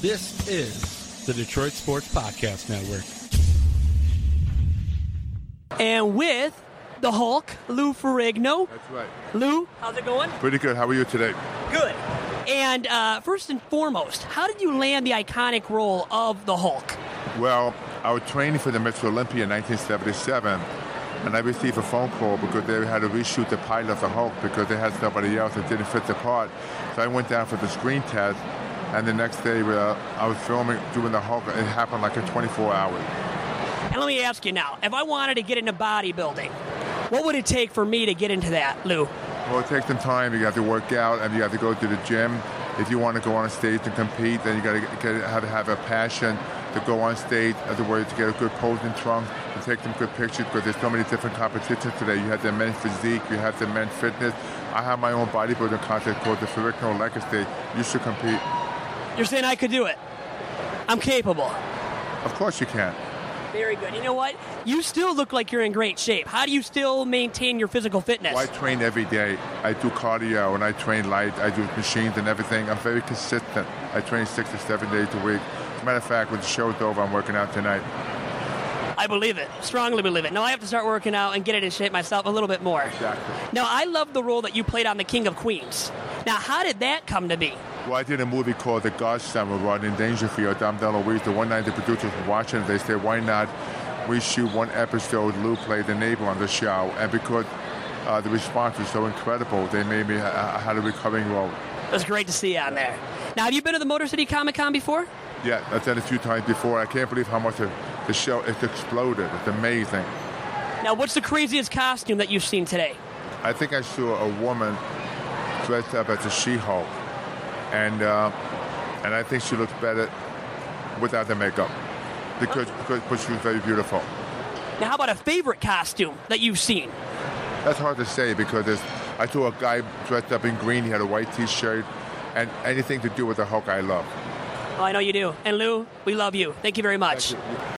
This is the Detroit Sports Podcast Network. And with the Hulk, Lou Ferrigno. That's right. Lou, how's it going? Pretty good. How are you today? Good. And uh, first and foremost, how did you land the iconic role of the Hulk? Well, I was training for the Mr. Olympia in 1977, and I received a phone call because they had to reshoot the pilot of the Hulk because they had somebody else that didn't fit the part. So I went down for the screen test, and the next day uh, I was filming doing the Hulk. It happened like in 24 hours. And let me ask you now, if I wanted to get into bodybuilding, what would it take for me to get into that, Lou? Well, it takes some time. You have to work out, and you have to go to the gym. If you want to go on a stage and compete, then you got to get, have to have a passion to go on stage. As a way to get a good posing trunk and take some good pictures because there's so many different competitions today. You have the men's physique, you have the men's fitness. I have my own bodybuilding contest called the Ferrigno Legacy. You should compete. You're saying I could do it? I'm capable. Of course you can. Very good. You know what? You still look like you're in great shape. How do you still maintain your physical fitness? Well, I train every day. I do cardio and I train light. I do machines and everything. I'm very consistent. I train six to seven days a week. As a matter of fact, when the show's over, I'm working out tonight. I believe it. Strongly believe it. Now I have to start working out and get it in shape myself a little bit more. Exactly. Now I love the role that you played on The King of Queens. Now how did that come to be? Well, I did a movie called The Godson with Rodney Dangerfield, Dom DeLuise. The one night the producers were watching, they said, why not we shoot one episode, Lou played the neighbor on the show. And because uh, the response was so incredible, they made me uh, had a recurring role. It was great to see you on there. Now, have you been to the Motor City Comic Con before? Yeah, I've done it a few times before. I can't believe how much the, the show it's exploded. It's amazing. Now, what's the craziest costume that you've seen today? I think I saw a woman dressed up as a She-Hulk, and uh, and I think she looks better without the makeup because, because, because she was very beautiful. Now, how about a favorite costume that you've seen? That's hard to say because there's, I saw a guy dressed up in green. He had a white T-shirt, and anything to do with the Hulk, I love. Oh, I know you do. And Lou, we love you. Thank you very much.